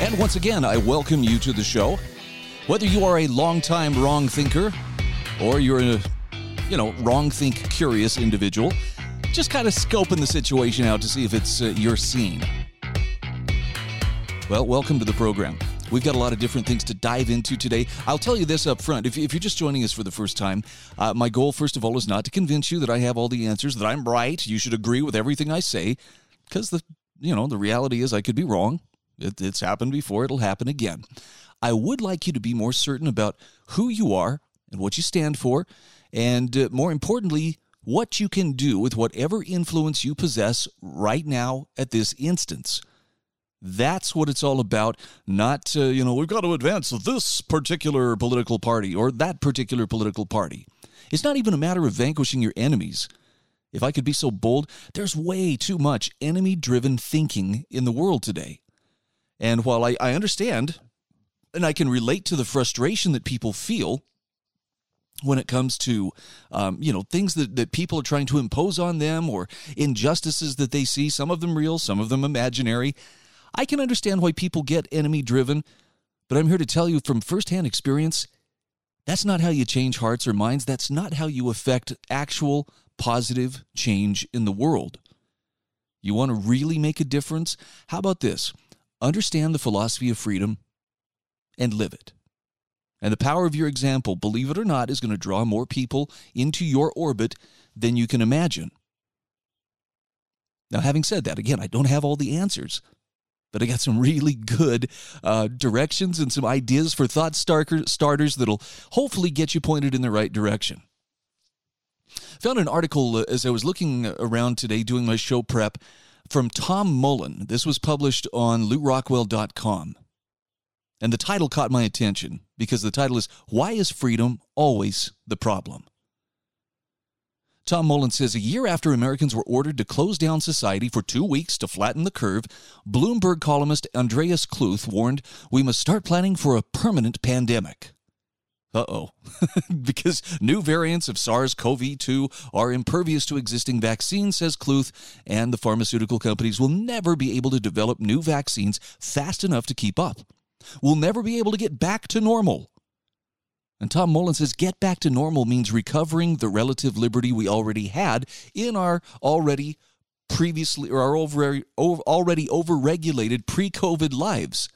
And once again, I welcome you to the show. Whether you are a long-time wrong thinker or you're a, you know, wrong think curious individual, just kind of scoping the situation out to see if it's uh, your scene. Well, welcome to the program. We've got a lot of different things to dive into today. I'll tell you this up front. If, if you're just joining us for the first time, uh, my goal, first of all, is not to convince you that I have all the answers, that I'm right, you should agree with everything I say, because the you know the reality is I could be wrong. It, it's happened before; it'll happen again. I would like you to be more certain about who you are and what you stand for, and uh, more importantly, what you can do with whatever influence you possess right now at this instance. That's what it's all about. Not, uh, you know, we've got to advance this particular political party or that particular political party. It's not even a matter of vanquishing your enemies. If I could be so bold, there's way too much enemy driven thinking in the world today. And while I, I understand and I can relate to the frustration that people feel when it comes to um, you know things that, that people are trying to impose on them or injustices that they see some of them real some of them imaginary I can understand why people get enemy driven, but I'm here to tell you from firsthand experience that's not how you change hearts or minds. That's not how you affect actual positive change in the world. You want to really make a difference? How about this? Understand the philosophy of freedom and live it. And the power of your example, believe it or not, is going to draw more people into your orbit than you can imagine. Now, having said that, again, I don't have all the answers, but I got some really good uh, directions and some ideas for thought starters that'll hopefully get you pointed in the right direction. Found an article as I was looking around today doing my show prep from Tom Mullen. This was published on lewrockwell.com. And the title caught my attention because the title is Why is Freedom Always the Problem? Tom Mullen says a year after Americans were ordered to close down society for two weeks to flatten the curve, Bloomberg columnist Andreas Kluth warned we must start planning for a permanent pandemic. Uh oh. because new variants of SARS CoV 2 are impervious to existing vaccines, says Kluth, and the pharmaceutical companies will never be able to develop new vaccines fast enough to keep up. We'll never be able to get back to normal. And Tom Mullen says get back to normal means recovering the relative liberty we already had in our already previously or our over, already overregulated pre-COVID lives.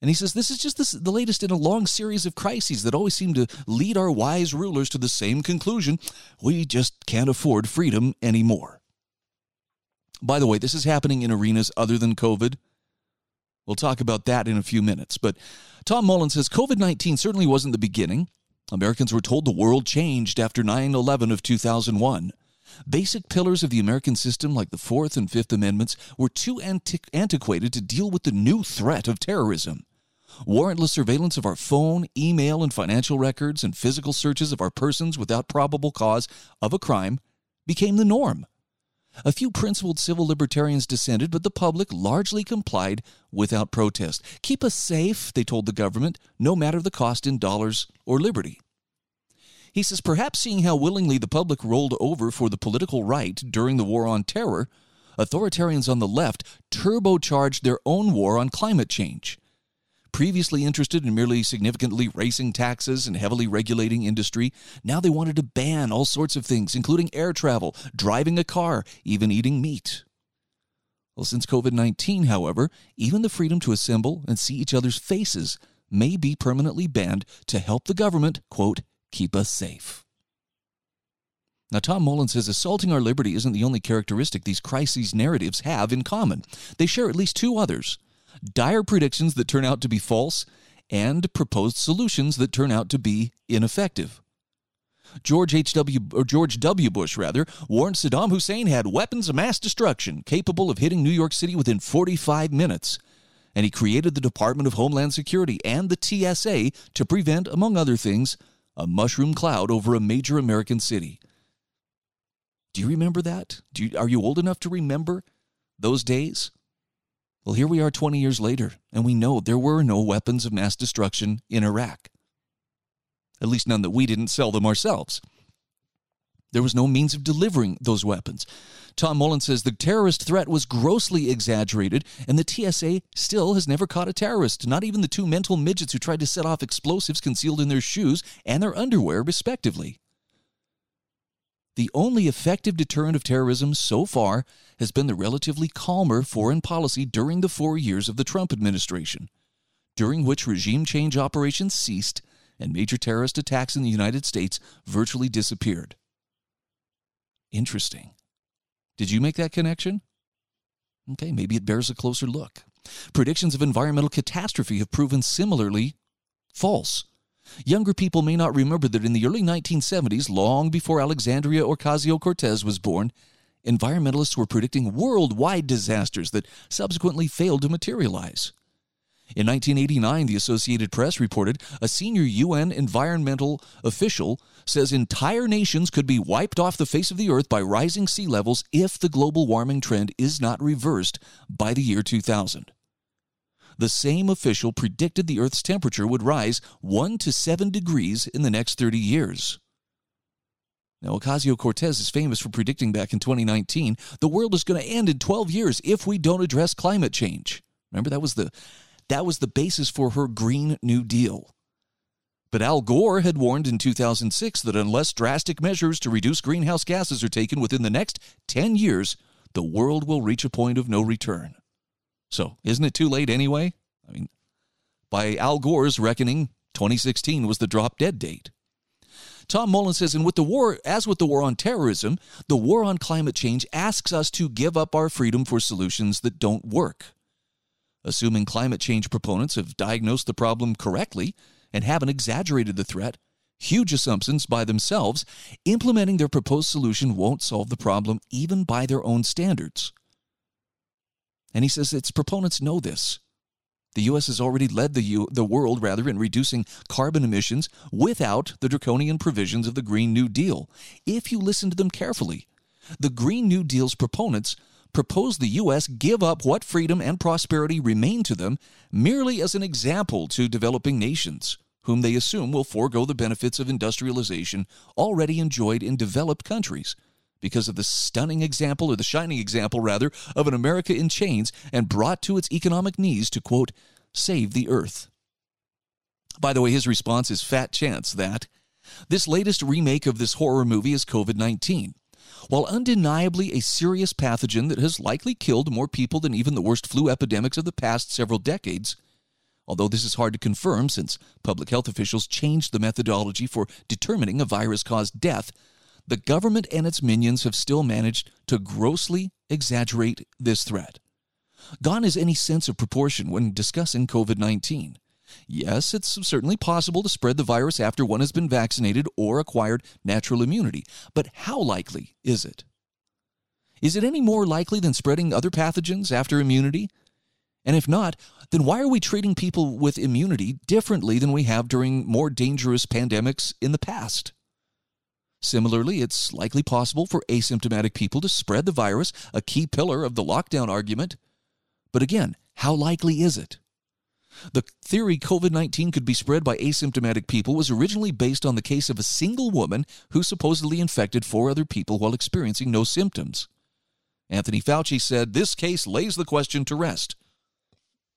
And he says this is just the latest in a long series of crises that always seem to lead our wise rulers to the same conclusion we just can't afford freedom anymore. By the way, this is happening in arenas other than COVID. We'll talk about that in a few minutes. But Tom Mullen says COVID 19 certainly wasn't the beginning. Americans were told the world changed after 9 11 of 2001. Basic pillars of the American system, like the Fourth and Fifth Amendments, were too antiqu- antiquated to deal with the new threat of terrorism. Warrantless surveillance of our phone, email, and financial records, and physical searches of our persons without probable cause of a crime became the norm. A few principled civil libertarians dissented, but the public largely complied without protest. Keep us safe, they told the government, no matter the cost in dollars or liberty. He says perhaps seeing how willingly the public rolled over for the political right during the war on terror, authoritarians on the left turbocharged their own war on climate change previously interested in merely significantly raising taxes and heavily regulating industry, now they wanted to ban all sorts of things, including air travel, driving a car, even eating meat. Well, since COVID 19, however, even the freedom to assemble and see each other's faces may be permanently banned to help the government, quote, keep us safe. Now, Tom Mullen says assaulting our liberty isn't the only characteristic these crises narratives have in common. They share at least two others dire predictions that turn out to be false, and proposed solutions that turn out to be ineffective. George H.W. or George W. Bush rather warned Saddam Hussein had weapons of mass destruction capable of hitting New York City within 45 minutes. And he created the Department of Homeland Security and the TSA to prevent, among other things, a mushroom cloud over a major American city. Do you remember that? You, are you old enough to remember those days? Well, here we are 20 years later, and we know there were no weapons of mass destruction in Iraq. At least none that we didn't sell them ourselves. There was no means of delivering those weapons. Tom Mullen says the terrorist threat was grossly exaggerated, and the TSA still has never caught a terrorist, not even the two mental midgets who tried to set off explosives concealed in their shoes and their underwear, respectively. The only effective deterrent of terrorism so far has been the relatively calmer foreign policy during the four years of the Trump administration, during which regime change operations ceased and major terrorist attacks in the United States virtually disappeared. Interesting. Did you make that connection? Okay, maybe it bears a closer look. Predictions of environmental catastrophe have proven similarly false. Younger people may not remember that in the early 1970s, long before Alexandria Ocasio Cortez was born, environmentalists were predicting worldwide disasters that subsequently failed to materialize. In 1989, the Associated Press reported a senior UN environmental official says entire nations could be wiped off the face of the earth by rising sea levels if the global warming trend is not reversed by the year 2000 the same official predicted the Earth's temperature would rise 1 to 7 degrees in the next 30 years. Now, Ocasio Cortez is famous for predicting back in 2019 the world is going to end in 12 years if we don't address climate change. Remember, that was the, that was the basis for her Green New Deal. But Al Gore had warned in 2006 that unless drastic measures to reduce greenhouse gases are taken within the next 10 years, the world will reach a point of no return. So, isn't it too late anyway? I mean, by Al Gore's reckoning, 2016 was the drop dead date. Tom Mullen says, and with the war, as with the war on terrorism, the war on climate change asks us to give up our freedom for solutions that don't work. Assuming climate change proponents have diagnosed the problem correctly and haven't exaggerated the threat, huge assumptions by themselves, implementing their proposed solution won't solve the problem even by their own standards. And he says its proponents know this. The U.S. has already led the, U- the world rather in reducing carbon emissions without the draconian provisions of the Green New Deal. If you listen to them carefully, the Green New Deal's proponents propose the U.S. give up what freedom and prosperity remain to them merely as an example to developing nations, whom they assume will forego the benefits of industrialization already enjoyed in developed countries because of the stunning example, or the shining example, rather, of an America in chains and brought to its economic knees to, quote, save the earth. By the way, his response is fat chance that this latest remake of this horror movie is COVID 19. While undeniably a serious pathogen that has likely killed more people than even the worst flu epidemics of the past several decades, although this is hard to confirm since public health officials changed the methodology for determining a virus caused death the government and its minions have still managed to grossly exaggerate this threat. Gone is any sense of proportion when discussing COVID 19. Yes, it's certainly possible to spread the virus after one has been vaccinated or acquired natural immunity, but how likely is it? Is it any more likely than spreading other pathogens after immunity? And if not, then why are we treating people with immunity differently than we have during more dangerous pandemics in the past? Similarly, it's likely possible for asymptomatic people to spread the virus, a key pillar of the lockdown argument. But again, how likely is it? The theory COVID 19 could be spread by asymptomatic people was originally based on the case of a single woman who supposedly infected four other people while experiencing no symptoms. Anthony Fauci said this case lays the question to rest.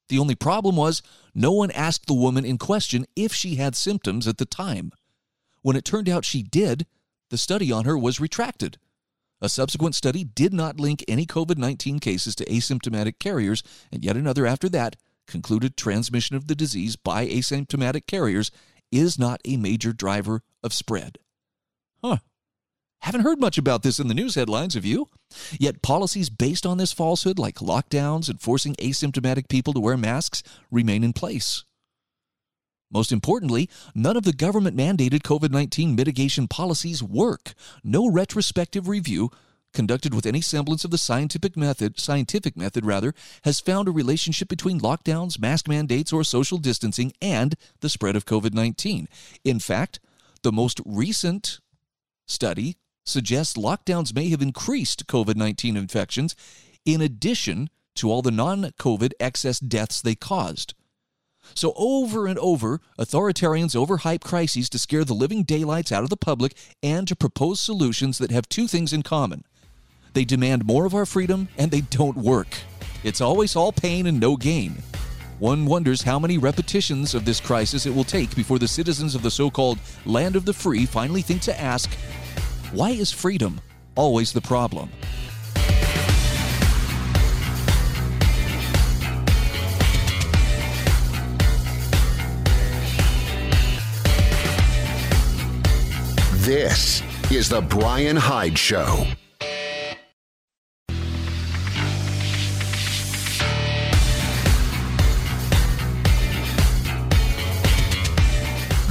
The only problem was no one asked the woman in question if she had symptoms at the time. When it turned out she did, the study on her was retracted. A subsequent study did not link any COVID 19 cases to asymptomatic carriers, and yet another after that concluded transmission of the disease by asymptomatic carriers is not a major driver of spread. Huh. Haven't heard much about this in the news headlines, have you? Yet policies based on this falsehood, like lockdowns and forcing asymptomatic people to wear masks, remain in place. Most importantly, none of the government mandated COVID 19 mitigation policies work. No retrospective review conducted with any semblance of the scientific method, scientific method rather, has found a relationship between lockdowns, mask mandates, or social distancing and the spread of COVID 19. In fact, the most recent study suggests lockdowns may have increased COVID 19 infections in addition to all the non COVID excess deaths they caused. So, over and over, authoritarians overhype crises to scare the living daylights out of the public and to propose solutions that have two things in common they demand more of our freedom and they don't work. It's always all pain and no gain. One wonders how many repetitions of this crisis it will take before the citizens of the so called land of the free finally think to ask, why is freedom always the problem? This is The Brian Hyde Show.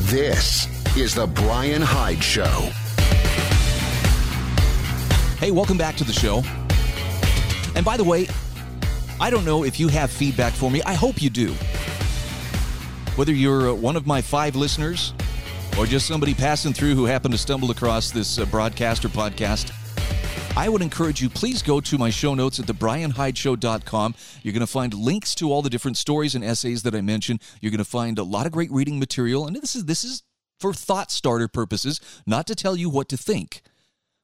This is The Brian Hyde Show. Hey, welcome back to the show. And by the way, I don't know if you have feedback for me. I hope you do. Whether you're uh, one of my five listeners or just somebody passing through who happened to stumble across this uh, broadcast or podcast, I would encourage you, please go to my show notes at thebrianhydeshow.com. You're going to find links to all the different stories and essays that I mentioned. You're going to find a lot of great reading material. And this is, this is for thought starter purposes, not to tell you what to think.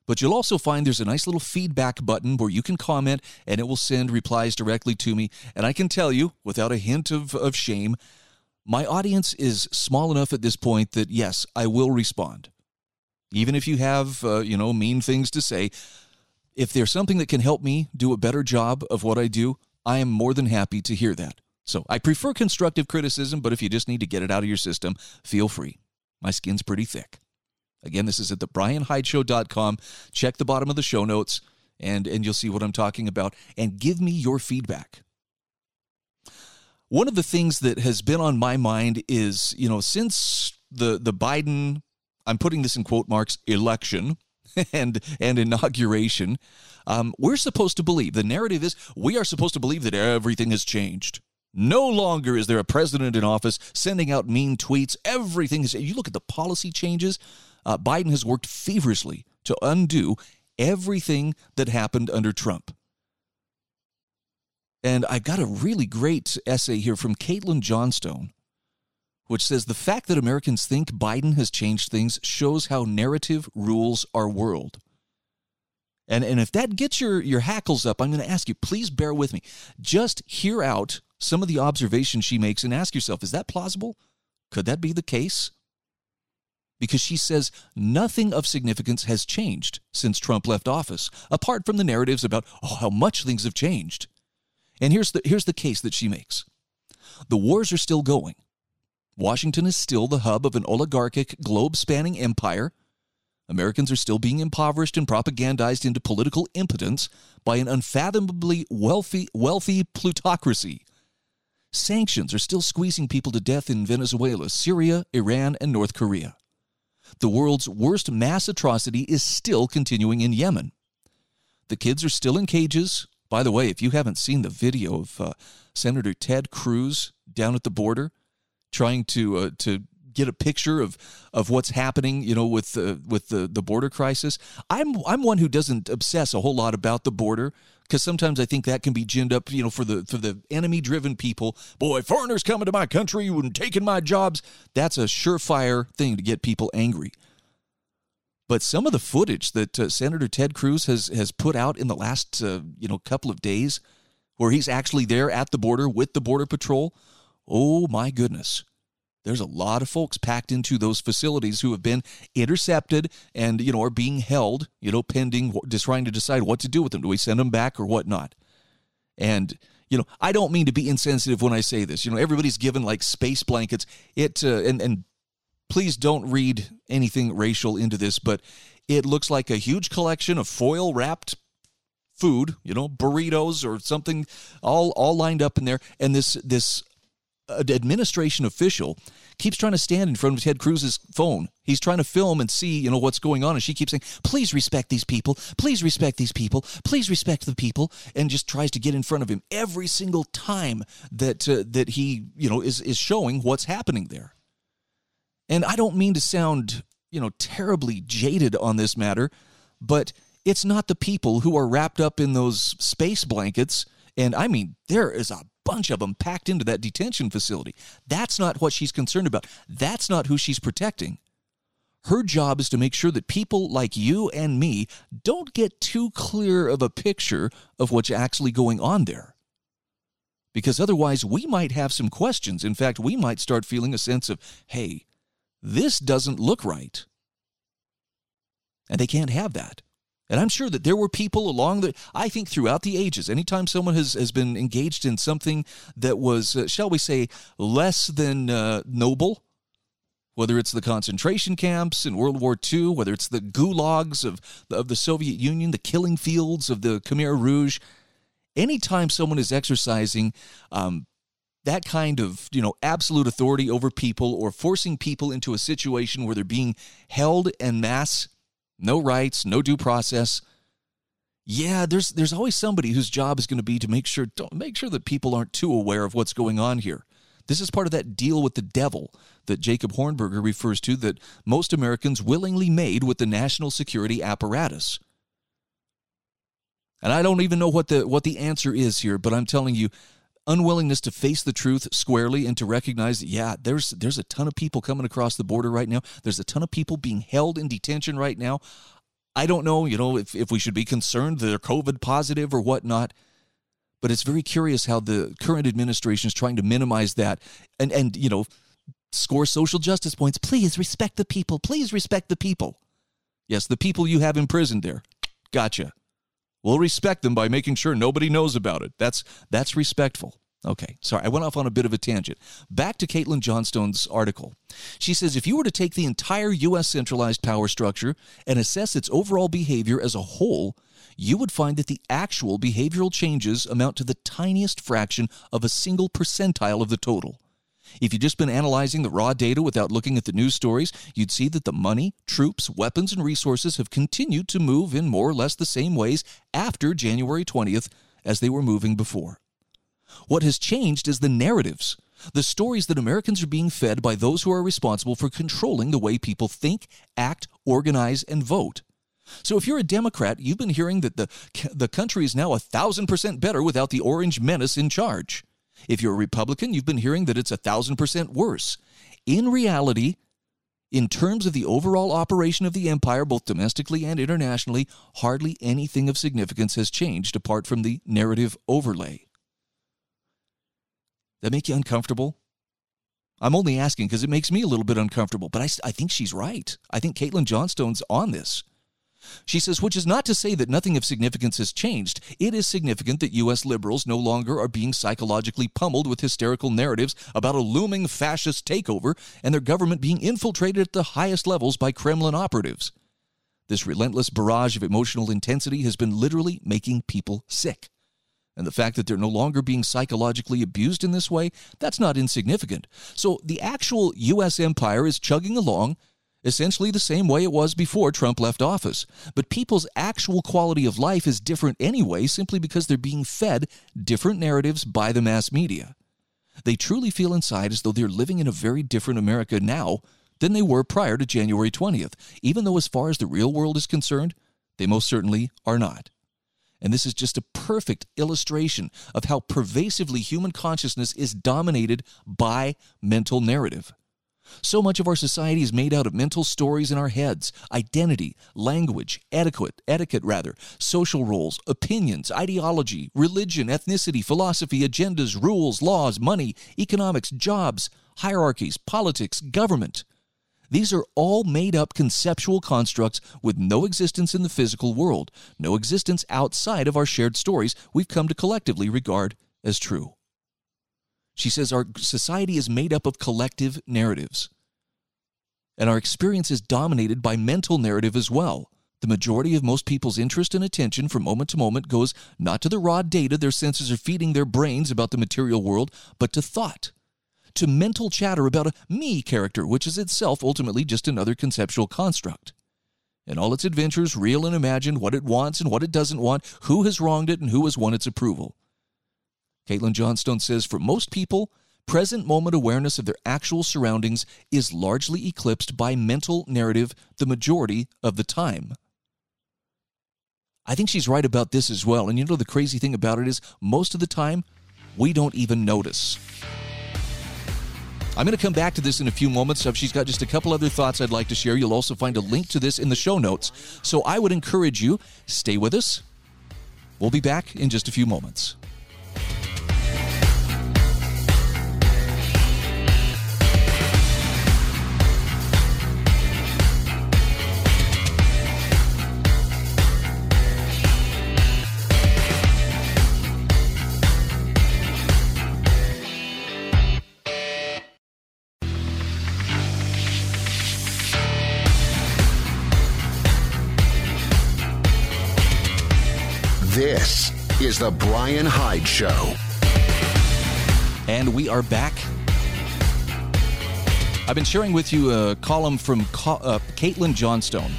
But you'll also find there's a nice little feedback button where you can comment and it will send replies directly to me. And I can tell you, without a hint of, of shame, my audience is small enough at this point that yes, I will respond. Even if you have, uh, you know, mean things to say, if there's something that can help me do a better job of what I do, I am more than happy to hear that. So I prefer constructive criticism, but if you just need to get it out of your system, feel free. My skin's pretty thick. Again, this is at thebrianhydeshow.com. Check the bottom of the show notes and, and you'll see what I'm talking about. And give me your feedback. One of the things that has been on my mind is, you know, since the, the Biden, I'm putting this in quote marks, election, and and inauguration, um, we're supposed to believe the narrative is we are supposed to believe that everything has changed. No longer is there a president in office sending out mean tweets. Everything is. You look at the policy changes. Uh, Biden has worked feverishly to undo everything that happened under Trump. And I got a really great essay here from Caitlin Johnstone which says the fact that Americans think Biden has changed things shows how narrative rules our world. And, and if that gets your, your hackles up, I'm going to ask you, please bear with me. Just hear out some of the observations she makes and ask yourself, is that plausible? Could that be the case? Because she says nothing of significance has changed since Trump left office, apart from the narratives about oh, how much things have changed. And here's the, here's the case that she makes the wars are still going. Washington is still the hub of an oligarchic, globe spanning empire. Americans are still being impoverished and propagandized into political impotence by an unfathomably wealthy, wealthy plutocracy. Sanctions are still squeezing people to death in Venezuela, Syria, Iran, and North Korea. The world's worst mass atrocity is still continuing in Yemen. The kids are still in cages. By the way, if you haven't seen the video of uh, Senator Ted Cruz down at the border, trying to uh, to get a picture of of what's happening, you know, with the with the the border crisis. I'm I'm one who doesn't obsess a whole lot about the border because sometimes I think that can be ginned up, you know, for the for the enemy driven people. Boy, foreigners coming to my country and taking my jobs. That's a surefire thing to get people angry. But some of the footage that uh, Senator Ted Cruz has has put out in the last uh, you know couple of days, where he's actually there at the border with the border patrol, Oh my goodness. There's a lot of folks packed into those facilities who have been intercepted and, you know, are being held, you know, pending, just trying to decide what to do with them. Do we send them back or whatnot? And, you know, I don't mean to be insensitive when I say this. You know, everybody's given like space blankets. It, uh, and, and please don't read anything racial into this, but it looks like a huge collection of foil wrapped food, you know, burritos or something all all lined up in there and this this administration official keeps trying to stand in front of Ted Cruz's phone. He's trying to film and see, you know, what's going on. And she keeps saying, please respect these people. Please respect these people. Please respect the people. And just tries to get in front of him every single time that, uh, that he, you know, is, is showing what's happening there. And I don't mean to sound, you know, terribly jaded on this matter, but it's not the people who are wrapped up in those space blankets. And I mean, there is a bunch of them packed into that detention facility. That's not what she's concerned about. That's not who she's protecting. Her job is to make sure that people like you and me don't get too clear of a picture of what's actually going on there. Because otherwise, we might have some questions. In fact, we might start feeling a sense of, hey, this doesn't look right. And they can't have that. And I'm sure that there were people along the, I think throughout the ages, anytime someone has, has been engaged in something that was, uh, shall we say, less than uh, noble, whether it's the concentration camps in World War II, whether it's the gulags of, of the Soviet Union, the killing fields of the Khmer Rouge, anytime someone is exercising um, that kind of you know absolute authority over people or forcing people into a situation where they're being held en masse no rights, no due process. Yeah, there's there's always somebody whose job is going to be to make sure don't make sure that people aren't too aware of what's going on here. This is part of that deal with the devil that Jacob Hornberger refers to that most Americans willingly made with the national security apparatus. And I don't even know what the what the answer is here, but I'm telling you unwillingness to face the truth squarely and to recognize that yeah there's there's a ton of people coming across the border right now. There's a ton of people being held in detention right now. I don't know you know if, if we should be concerned that they're covid positive or whatnot but it's very curious how the current administration is trying to minimize that and and you know score social justice points. Please respect the people. Please respect the people. Yes the people you have imprisoned there. Gotcha We'll respect them by making sure nobody knows about it. That's that's respectful. Okay, sorry, I went off on a bit of a tangent. Back to Caitlin Johnstone's article. She says if you were to take the entire U.S. centralized power structure and assess its overall behavior as a whole, you would find that the actual behavioral changes amount to the tiniest fraction of a single percentile of the total. If you'd just been analyzing the raw data without looking at the news stories, you'd see that the money, troops, weapons, and resources have continued to move in more or less the same ways after January 20th as they were moving before. What has changed is the narratives, the stories that Americans are being fed by those who are responsible for controlling the way people think, act, organize, and vote. So if you're a Democrat, you've been hearing that the, the country is now a thousand percent better without the orange menace in charge. If you're a Republican, you've been hearing that it's a thousand percent worse. In reality, in terms of the overall operation of the empire, both domestically and internationally, hardly anything of significance has changed apart from the narrative overlay. That make you uncomfortable? I'm only asking because it makes me a little bit uncomfortable, but I, I think she's right. I think Caitlin Johnstone's on this. She says, which is not to say that nothing of significance has changed. It is significant that U.S. liberals no longer are being psychologically pummeled with hysterical narratives about a looming fascist takeover and their government being infiltrated at the highest levels by Kremlin operatives. This relentless barrage of emotional intensity has been literally making people sick. And the fact that they're no longer being psychologically abused in this way, that's not insignificant. So the actual U.S. empire is chugging along essentially the same way it was before Trump left office. But people's actual quality of life is different anyway, simply because they're being fed different narratives by the mass media. They truly feel inside as though they're living in a very different America now than they were prior to January 20th, even though, as far as the real world is concerned, they most certainly are not. And this is just a perfect illustration of how pervasively human consciousness is dominated by mental narrative. So much of our society is made out of mental stories in our heads, identity, language, etiquette, etiquette rather, social roles, opinions, ideology, religion, ethnicity, philosophy, agendas, rules, laws, money, economics, jobs, hierarchies, politics, government. These are all made up conceptual constructs with no existence in the physical world, no existence outside of our shared stories we've come to collectively regard as true. She says our society is made up of collective narratives. And our experience is dominated by mental narrative as well. The majority of most people's interest and attention from moment to moment goes not to the raw data their senses are feeding their brains about the material world, but to thought, to mental chatter about a me character, which is itself ultimately just another conceptual construct. And all its adventures, real and imagined, what it wants and what it doesn't want, who has wronged it and who has won its approval. Caitlin Johnstone says for most people, present moment awareness of their actual surroundings is largely eclipsed by mental narrative the majority of the time. I think she's right about this as well. And you know, the crazy thing about it is, most of the time, we don't even notice. I'm going to come back to this in a few moments. If She's got just a couple other thoughts I'd like to share. You'll also find a link to this in the show notes. So I would encourage you, stay with us. We'll be back in just a few moments. Is the Brian Hyde Show. And we are back. I've been sharing with you a column from uh, Caitlin Johnstone.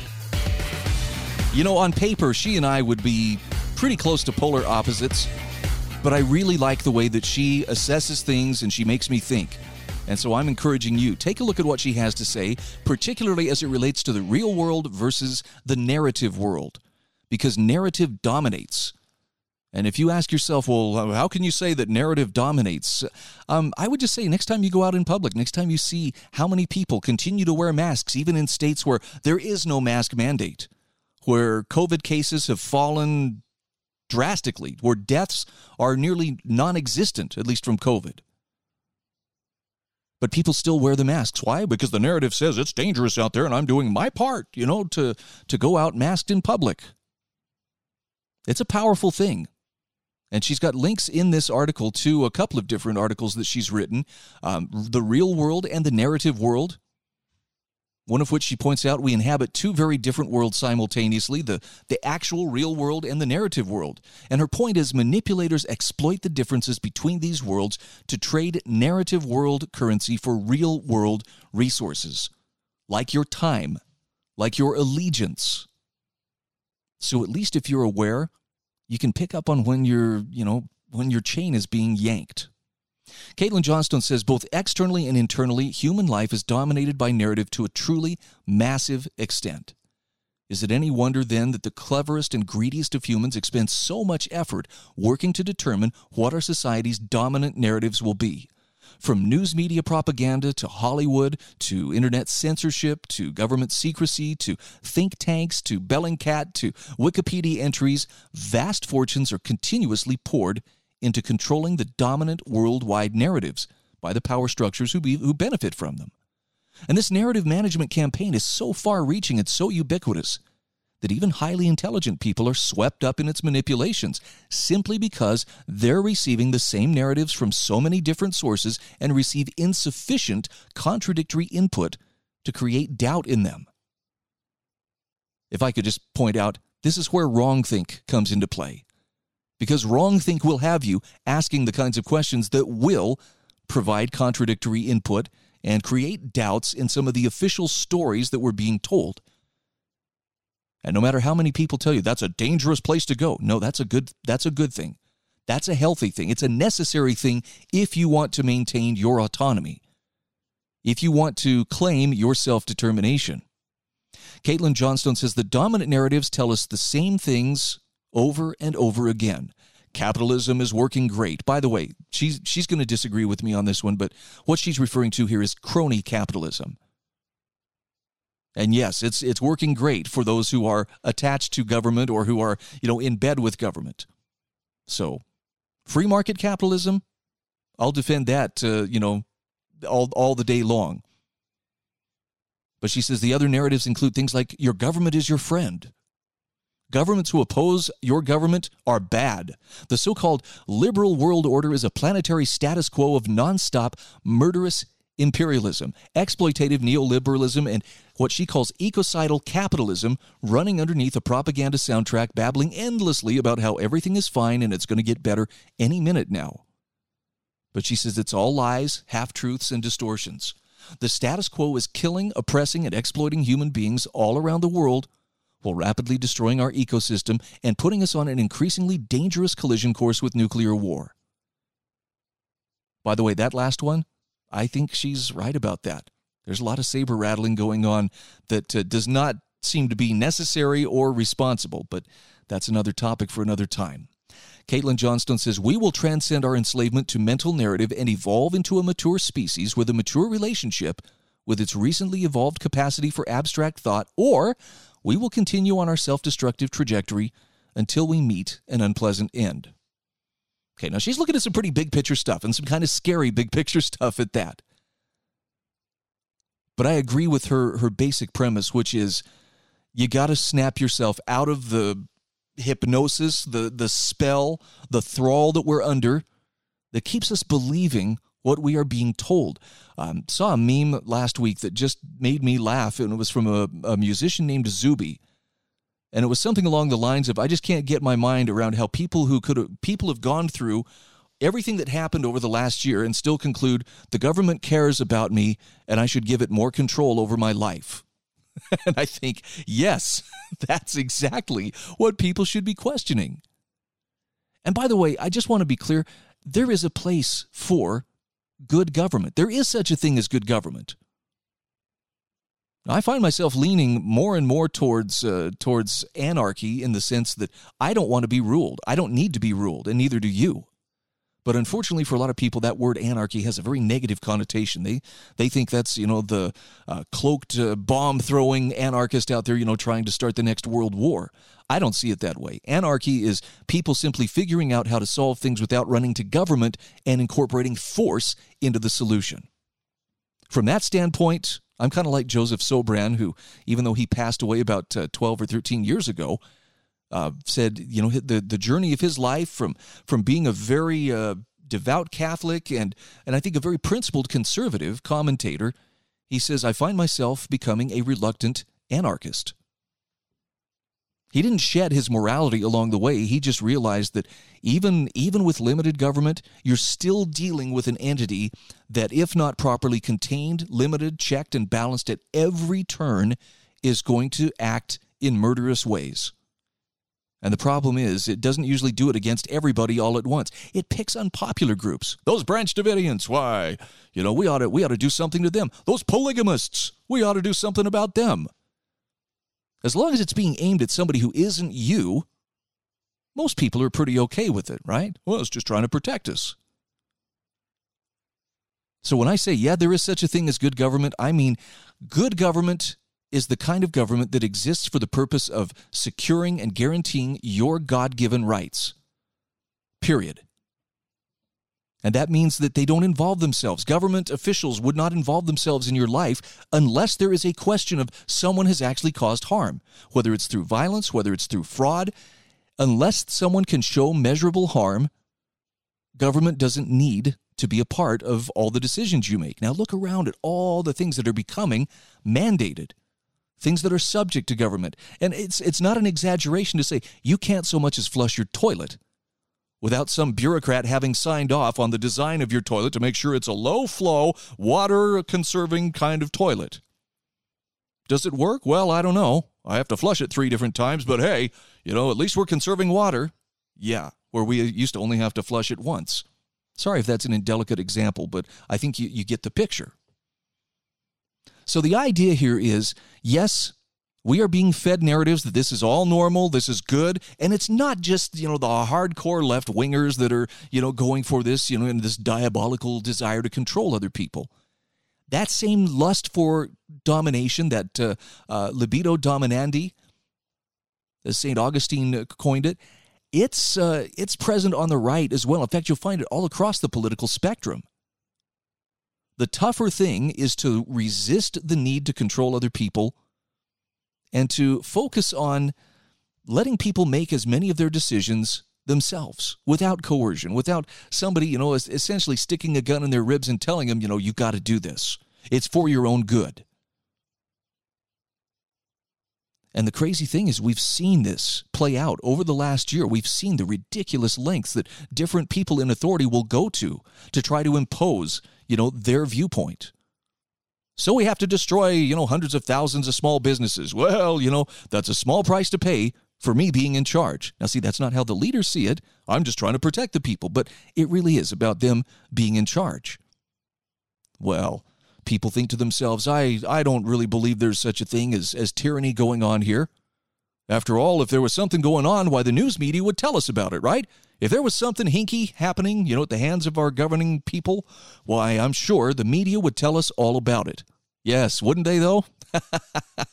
You know, on paper, she and I would be pretty close to polar opposites, but I really like the way that she assesses things and she makes me think. And so I'm encouraging you, take a look at what she has to say, particularly as it relates to the real world versus the narrative world because narrative dominates. And if you ask yourself, well, how can you say that narrative dominates? Um, I would just say next time you go out in public, next time you see how many people continue to wear masks, even in states where there is no mask mandate, where COVID cases have fallen drastically, where deaths are nearly non existent, at least from COVID. But people still wear the masks. Why? Because the narrative says it's dangerous out there and I'm doing my part, you know, to, to go out masked in public. It's a powerful thing. And she's got links in this article to a couple of different articles that she's written um, The Real World and the Narrative World. One of which she points out we inhabit two very different worlds simultaneously the, the actual real world and the narrative world. And her point is manipulators exploit the differences between these worlds to trade narrative world currency for real world resources, like your time, like your allegiance. So at least if you're aware, you can pick up on when your, you know, when your chain is being yanked. Caitlin Johnstone says both externally and internally, human life is dominated by narrative to a truly massive extent. Is it any wonder then that the cleverest and greediest of humans expend so much effort working to determine what our society's dominant narratives will be? From news media propaganda to Hollywood to internet censorship to government secrecy to think tanks to Bellingcat to Wikipedia entries, vast fortunes are continuously poured into controlling the dominant worldwide narratives by the power structures who, be, who benefit from them. And this narrative management campaign is so far reaching and so ubiquitous that even highly intelligent people are swept up in its manipulations simply because they're receiving the same narratives from so many different sources and receive insufficient contradictory input to create doubt in them. If I could just point out, this is where wrongthink comes into play. Because wrongthink will have you asking the kinds of questions that will provide contradictory input and create doubts in some of the official stories that we're being told. And no matter how many people tell you that's a dangerous place to go, no, that's a good that's a good thing. That's a healthy thing. It's a necessary thing if you want to maintain your autonomy. If you want to claim your self-determination. Caitlin Johnstone says the dominant narratives tell us the same things over and over again. Capitalism is working great. By the way, she's she's going to disagree with me on this one, but what she's referring to here is crony capitalism. And yes, it's it's working great for those who are attached to government or who are, you know, in bed with government. So, free market capitalism, I'll defend that uh, you know, all all the day long. But she says the other narratives include things like your government is your friend. Governments who oppose your government are bad. The so called liberal world order is a planetary status quo of nonstop, murderous imperialism, exploitative neoliberalism, and what she calls ecocidal capitalism running underneath a propaganda soundtrack babbling endlessly about how everything is fine and it's going to get better any minute now. But she says it's all lies, half truths, and distortions. The status quo is killing, oppressing, and exploiting human beings all around the world while rapidly destroying our ecosystem and putting us on an increasingly dangerous collision course with nuclear war. By the way, that last one, I think she's right about that. There's a lot of saber rattling going on that uh, does not seem to be necessary or responsible, but that's another topic for another time. Caitlin Johnstone says, We will transcend our enslavement to mental narrative and evolve into a mature species with a mature relationship with its recently evolved capacity for abstract thought, or we will continue on our self destructive trajectory until we meet an unpleasant end. Okay, now she's looking at some pretty big picture stuff and some kind of scary big picture stuff at that. But I agree with her her basic premise, which is you got to snap yourself out of the hypnosis, the the spell, the thrall that we're under that keeps us believing what we are being told. Um, saw a meme last week that just made me laugh, and it was from a, a musician named Zuby, and it was something along the lines of, "I just can't get my mind around how people who could people have gone through everything that happened over the last year and still conclude the government cares about me and I should give it more control over my life." and I think, yes, that's exactly what people should be questioning. And by the way, I just want to be clear there is a place for good government. There is such a thing as good government. I find myself leaning more and more towards uh, towards anarchy in the sense that I don't want to be ruled. I don't need to be ruled, and neither do you. But unfortunately, for a lot of people, that word anarchy has a very negative connotation. They they think that's you know the uh, cloaked uh, bomb throwing anarchist out there, you know, trying to start the next world war. I don't see it that way. Anarchy is people simply figuring out how to solve things without running to government and incorporating force into the solution. From that standpoint, I'm kind of like Joseph Sobran, who, even though he passed away about uh, 12 or 13 years ago, uh, said, you know, the the journey of his life from from being a very uh, devout Catholic and and I think a very principled conservative commentator. He says, I find myself becoming a reluctant anarchist. He didn't shed his morality along the way. He just realized that even even with limited government, you're still dealing with an entity that if not properly contained, limited, checked and balanced at every turn is going to act in murderous ways. And the problem is, it doesn't usually do it against everybody all at once. It picks unpopular groups. Those Branch Davidians, why, you know, we ought to we ought to do something to them. Those polygamists, we ought to do something about them. As long as it's being aimed at somebody who isn't you, most people are pretty okay with it, right? Well, it's just trying to protect us. So when I say, yeah, there is such a thing as good government, I mean good government is the kind of government that exists for the purpose of securing and guaranteeing your God given rights. Period. And that means that they don't involve themselves. Government officials would not involve themselves in your life unless there is a question of someone has actually caused harm, whether it's through violence, whether it's through fraud. Unless someone can show measurable harm, government doesn't need to be a part of all the decisions you make. Now, look around at all the things that are becoming mandated things that are subject to government. And it's it's not an exaggeration to say you can't so much as flush your toilet without some bureaucrat having signed off on the design of your toilet to make sure it's a low flow, water conserving kind of toilet. Does it work? Well, I don't know. I have to flush it three different times, but hey, you know, at least we're conserving water. Yeah, where we used to only have to flush it once. Sorry if that's an indelicate example, but I think you, you get the picture. So the idea here is yes, we are being fed narratives that this is all normal, this is good, and it's not just, you know, the hardcore left wingers that are, you know, going for this, you know, this diabolical desire to control other people. That same lust for domination, that uh, uh, libido dominandi, as St. Augustine coined it, it's, uh, it's present on the right as well. In fact, you'll find it all across the political spectrum. The tougher thing is to resist the need to control other people and to focus on letting people make as many of their decisions themselves without coercion, without somebody, you know, essentially sticking a gun in their ribs and telling them, you know, you got to do this. It's for your own good. And the crazy thing is, we've seen this play out over the last year. We've seen the ridiculous lengths that different people in authority will go to to try to impose, you know, their viewpoint. So we have to destroy, you know, hundreds of thousands of small businesses. Well, you know, that's a small price to pay for me being in charge. Now, see, that's not how the leaders see it. I'm just trying to protect the people, but it really is about them being in charge. Well, people think to themselves, I, I don't really believe there's such a thing as, as tyranny going on here. After all, if there was something going on, why the news media would tell us about it, right? If there was something hinky happening, you know, at the hands of our governing people, why, I'm sure the media would tell us all about it. Yes, wouldn't they, though?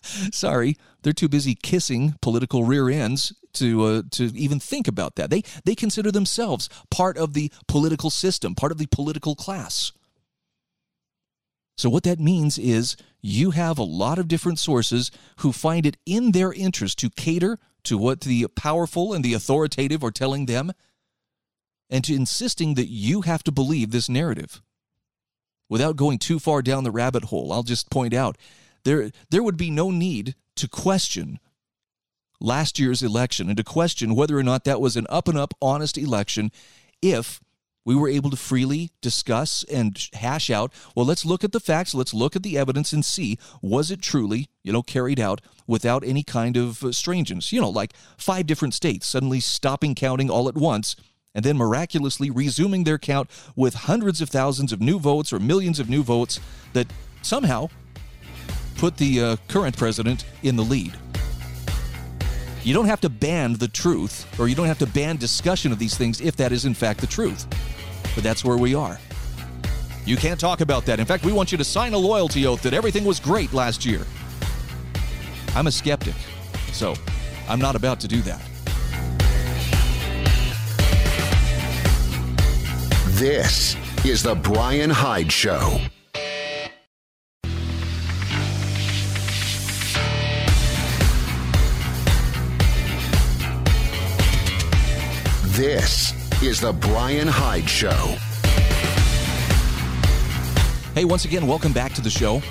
Sorry, they're too busy kissing political rear ends to uh, to even think about that. They they consider themselves part of the political system, part of the political class. So what that means is you have a lot of different sources who find it in their interest to cater to what the powerful and the authoritative are telling them and to insisting that you have to believe this narrative. Without going too far down the rabbit hole, I'll just point out there, there would be no need to question last year's election and to question whether or not that was an up and up honest election if we were able to freely discuss and hash out well let's look at the facts let's look at the evidence and see was it truly you know carried out without any kind of uh, strangeness you know like five different states suddenly stopping counting all at once and then miraculously resuming their count with hundreds of thousands of new votes or millions of new votes that somehow put the uh, current president in the lead. You don't have to ban the truth, or you don't have to ban discussion of these things if that is in fact the truth. But that's where we are. You can't talk about that. In fact, we want you to sign a loyalty oath that everything was great last year. I'm a skeptic, so I'm not about to do that. This is The Brian Hyde Show. This is The Brian Hyde Show. Hey, once again, welcome back to the show.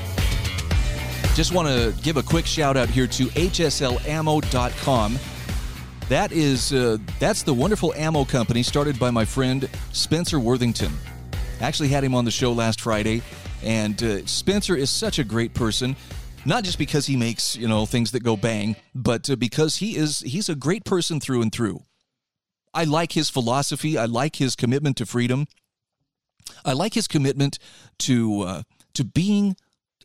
Just want to give a quick shout out here to hslammo.com. That is uh, that's the wonderful ammo company started by my friend Spencer Worthington. Actually had him on the show last Friday, and uh, Spencer is such a great person. Not just because he makes you know things that go bang, but uh, because he is he's a great person through and through. I like his philosophy. I like his commitment to freedom. I like his commitment to uh, to being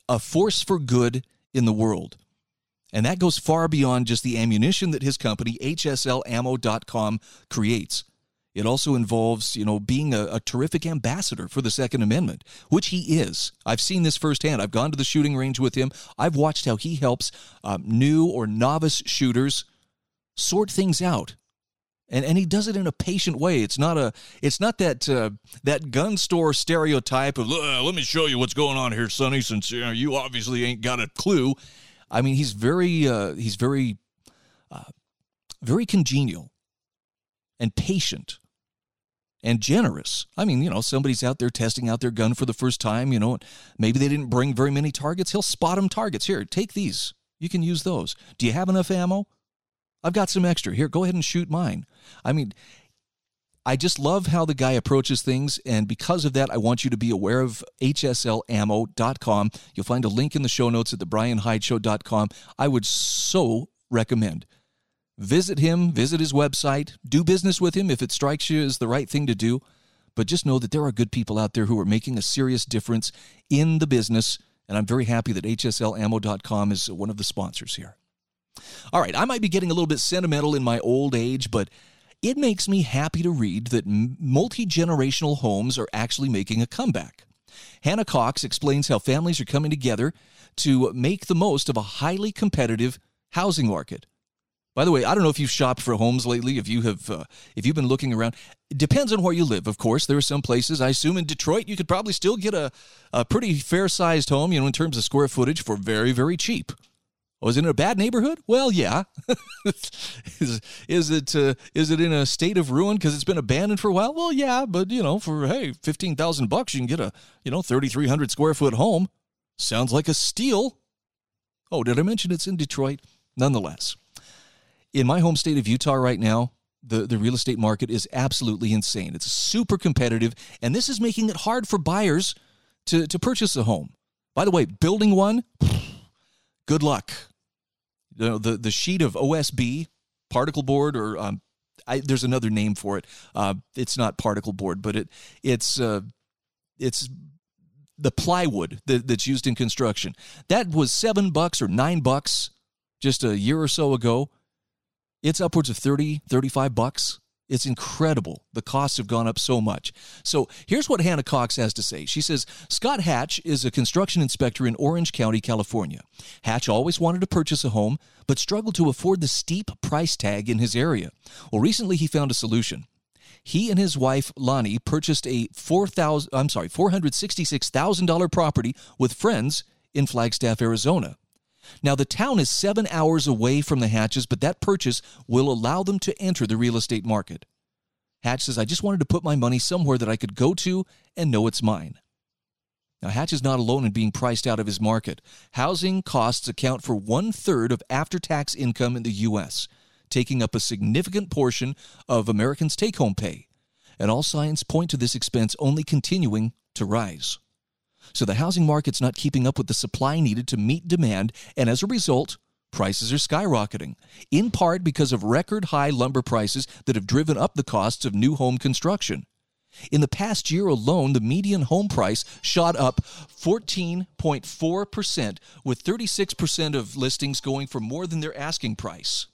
a force for good in the world. And that goes far beyond just the ammunition that his company, hslammo.com, creates. It also involves, you know, being a, a, terrific ambassador for the Second Amendment, which he is. I've seen this firsthand. I've gone to the shooting range with him. I've watched how he helps um, new or novice shooters sort things out and and he does it in a patient way. It's not a it's not that uh, that gun store stereotype of let me show you what's going on here, Sonny. Since you, know, you obviously ain't got a clue. I mean, he's very uh, he's very uh, very congenial and patient and generous. I mean, you know, somebody's out there testing out their gun for the first time. You know, maybe they didn't bring very many targets. He'll spot them targets. Here, take these. You can use those. Do you have enough ammo? I've got some extra. Here, go ahead and shoot mine. I mean, I just love how the guy approaches things, and because of that, I want you to be aware of hslammo.com. You'll find a link in the show notes at thebrianhydeshow.com. I would so recommend. Visit him, visit his website, do business with him if it strikes you as the right thing to do. But just know that there are good people out there who are making a serious difference in the business, and I'm very happy that hslammo.com is one of the sponsors here. All right, I might be getting a little bit sentimental in my old age, but it makes me happy to read that multi generational homes are actually making a comeback. Hannah Cox explains how families are coming together to make the most of a highly competitive housing market. By the way, I don't know if you've shopped for homes lately. If you have, uh, if you've been looking around, it depends on where you live. Of course, there are some places. I assume in Detroit, you could probably still get a, a pretty fair sized home, you know, in terms of square footage for very, very cheap. Was oh, it in a bad neighborhood? Well, yeah. is, is it uh, is it in a state of ruin because it's been abandoned for a while? Well, yeah, but you know, for hey, fifteen thousand bucks, you can get a you know thirty three hundred square foot home. Sounds like a steal. Oh, did I mention it's in Detroit? Nonetheless, in my home state of Utah right now, the, the real estate market is absolutely insane. It's super competitive, and this is making it hard for buyers to, to purchase a home. By the way, building one, good luck. You know, the, the sheet of OSB, particle board, or um, I, there's another name for it. Uh, it's not particle board, but it it's uh, it's the plywood that, that's used in construction. That was seven bucks or nine bucks just a year or so ago. It's upwards of 30, 35 bucks. It's incredible. The costs have gone up so much. So here's what Hannah Cox has to say. She says Scott Hatch is a construction inspector in Orange County, California. Hatch always wanted to purchase a home, but struggled to afford the steep price tag in his area. Well, recently he found a solution. He and his wife Lonnie purchased a four thousand I'm sorry four hundred sixty six thousand dollar property with friends in Flagstaff, Arizona. Now, the town is seven hours away from the Hatches, but that purchase will allow them to enter the real estate market. Hatch says, I just wanted to put my money somewhere that I could go to and know it's mine. Now, Hatch is not alone in being priced out of his market. Housing costs account for one third of after tax income in the U.S., taking up a significant portion of Americans' take home pay. And all signs point to this expense only continuing to rise. So the housing market's not keeping up with the supply needed to meet demand, and as a result, prices are skyrocketing, in part because of record high lumber prices that have driven up the costs of new home construction. In the past year alone, the median home price shot up 14.4%, with 36% of listings going for more than their asking price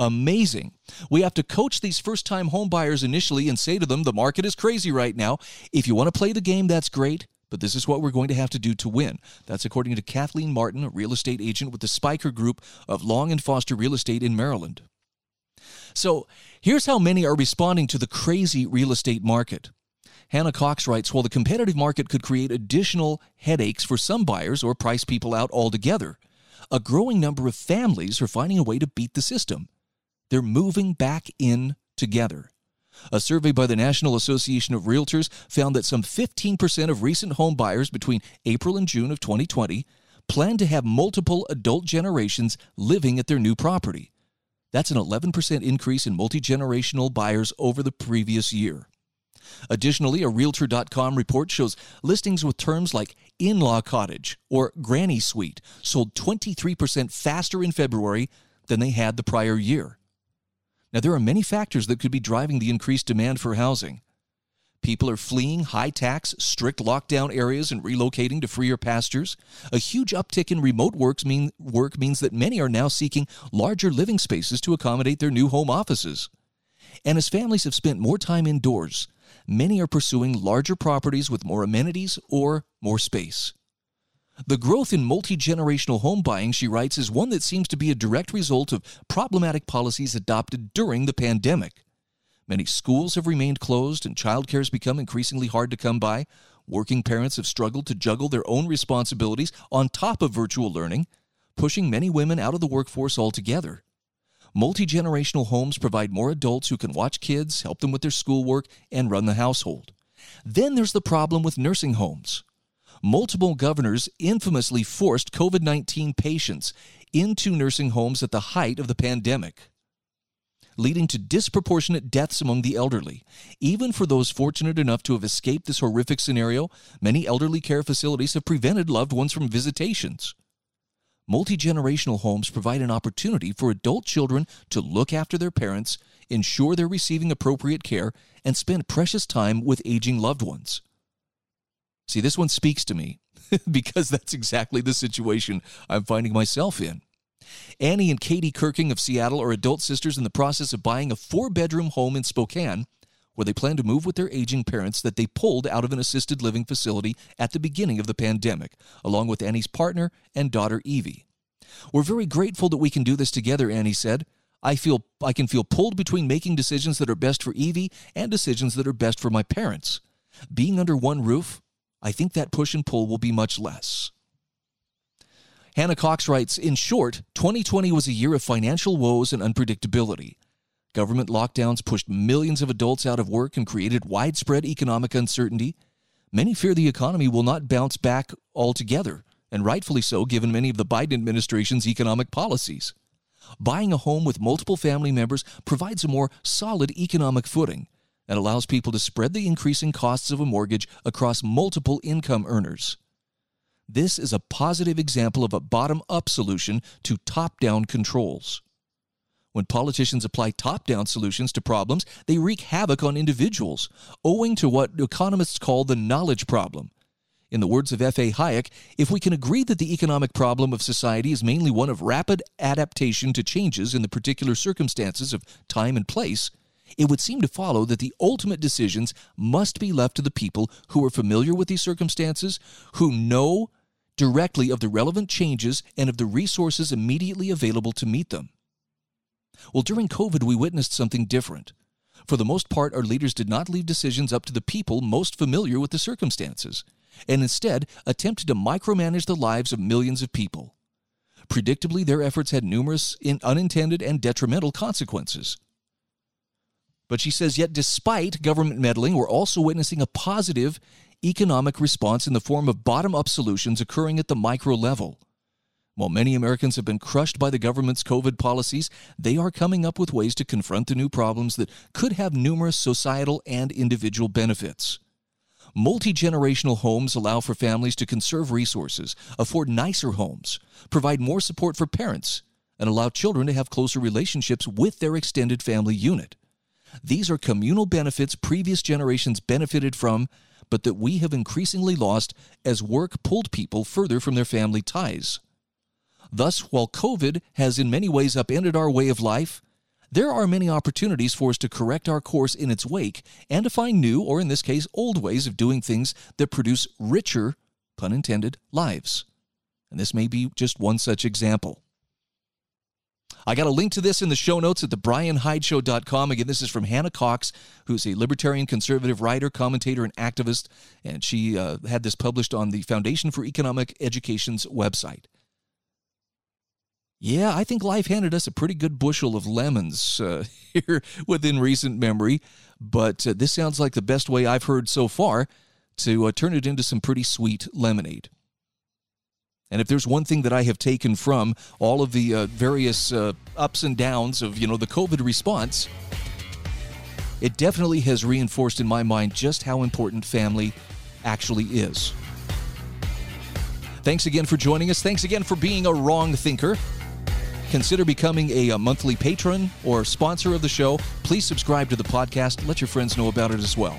amazing. We have to coach these first time homebuyers initially and say to them, the market is crazy right now. If you want to play the game, that's great. But this is what we're going to have to do to win. That's according to Kathleen Martin, a real estate agent with the Spiker Group of Long and Foster Real Estate in Maryland. So here's how many are responding to the crazy real estate market. Hannah Cox writes While the competitive market could create additional headaches for some buyers or price people out altogether, a growing number of families are finding a way to beat the system. They're moving back in together. A survey by the National Association of Realtors found that some 15% of recent home buyers between April and June of 2020 plan to have multiple adult generations living at their new property. That's an 11% increase in multi generational buyers over the previous year. Additionally, a Realtor.com report shows listings with terms like in law cottage or granny suite sold 23% faster in February than they had the prior year. Now, there are many factors that could be driving the increased demand for housing. People are fleeing high tax, strict lockdown areas and relocating to freer pastures. A huge uptick in remote works mean, work means that many are now seeking larger living spaces to accommodate their new home offices. And as families have spent more time indoors, many are pursuing larger properties with more amenities or more space. The growth in multi generational home buying, she writes, is one that seems to be a direct result of problematic policies adopted during the pandemic. Many schools have remained closed and childcare has become increasingly hard to come by. Working parents have struggled to juggle their own responsibilities on top of virtual learning, pushing many women out of the workforce altogether. Multi generational homes provide more adults who can watch kids, help them with their schoolwork, and run the household. Then there's the problem with nursing homes multiple governors infamously forced COVID 19 patients into nursing homes at the height of the pandemic, leading to disproportionate deaths among the elderly. Even for those fortunate enough to have escaped this horrific scenario, many elderly care facilities have prevented loved ones from visitations. Multi generational homes provide an opportunity for adult children to look after their parents, ensure they're receiving appropriate care, and spend precious time with aging loved ones. See, this one speaks to me because that's exactly the situation I'm finding myself in. Annie and Katie Kirking of Seattle are adult sisters in the process of buying a four bedroom home in Spokane where they plan to move with their aging parents that they pulled out of an assisted living facility at the beginning of the pandemic, along with Annie's partner and daughter Evie. We're very grateful that we can do this together, Annie said. I feel I can feel pulled between making decisions that are best for Evie and decisions that are best for my parents. Being under one roof, I think that push and pull will be much less. Hannah Cox writes In short, 2020 was a year of financial woes and unpredictability. Government lockdowns pushed millions of adults out of work and created widespread economic uncertainty. Many fear the economy will not bounce back altogether and rightfully so given many of the Biden administration's economic policies. Buying a home with multiple family members provides a more solid economic footing and allows people to spread the increasing costs of a mortgage across multiple income earners. This is a positive example of a bottom up solution to top down controls. When politicians apply top down solutions to problems, they wreak havoc on individuals, owing to what economists call the knowledge problem. In the words of F.A. Hayek, if we can agree that the economic problem of society is mainly one of rapid adaptation to changes in the particular circumstances of time and place, it would seem to follow that the ultimate decisions must be left to the people who are familiar with these circumstances, who know directly of the relevant changes and of the resources immediately available to meet them. Well, during COVID, we witnessed something different. For the most part, our leaders did not leave decisions up to the people most familiar with the circumstances, and instead attempted to micromanage the lives of millions of people. Predictably, their efforts had numerous unintended and detrimental consequences. But she says, yet despite government meddling, we're also witnessing a positive economic response in the form of bottom up solutions occurring at the micro level. While many Americans have been crushed by the government's COVID policies, they are coming up with ways to confront the new problems that could have numerous societal and individual benefits. Multi generational homes allow for families to conserve resources, afford nicer homes, provide more support for parents, and allow children to have closer relationships with their extended family unit. These are communal benefits previous generations benefited from, but that we have increasingly lost as work pulled people further from their family ties. Thus, while COVID has in many ways upended our way of life, there are many opportunities for us to correct our course in its wake and to find new, or in this case, old ways of doing things that produce richer, pun intended, lives. And this may be just one such example. I got a link to this in the show notes at thebrianhydeshow.com. Again, this is from Hannah Cox, who's a libertarian conservative writer, commentator, and activist. And she uh, had this published on the Foundation for Economic Education's website. Yeah, I think life handed us a pretty good bushel of lemons uh, here within recent memory, but uh, this sounds like the best way I've heard so far to uh, turn it into some pretty sweet lemonade. And if there's one thing that I have taken from all of the uh, various uh, ups and downs of, you know, the COVID response, it definitely has reinforced in my mind just how important family actually is. Thanks again for joining us. Thanks again for being a wrong thinker consider becoming a, a, monthly patron or sponsor of the show. Please subscribe to the podcast. Let your friends know about it as well.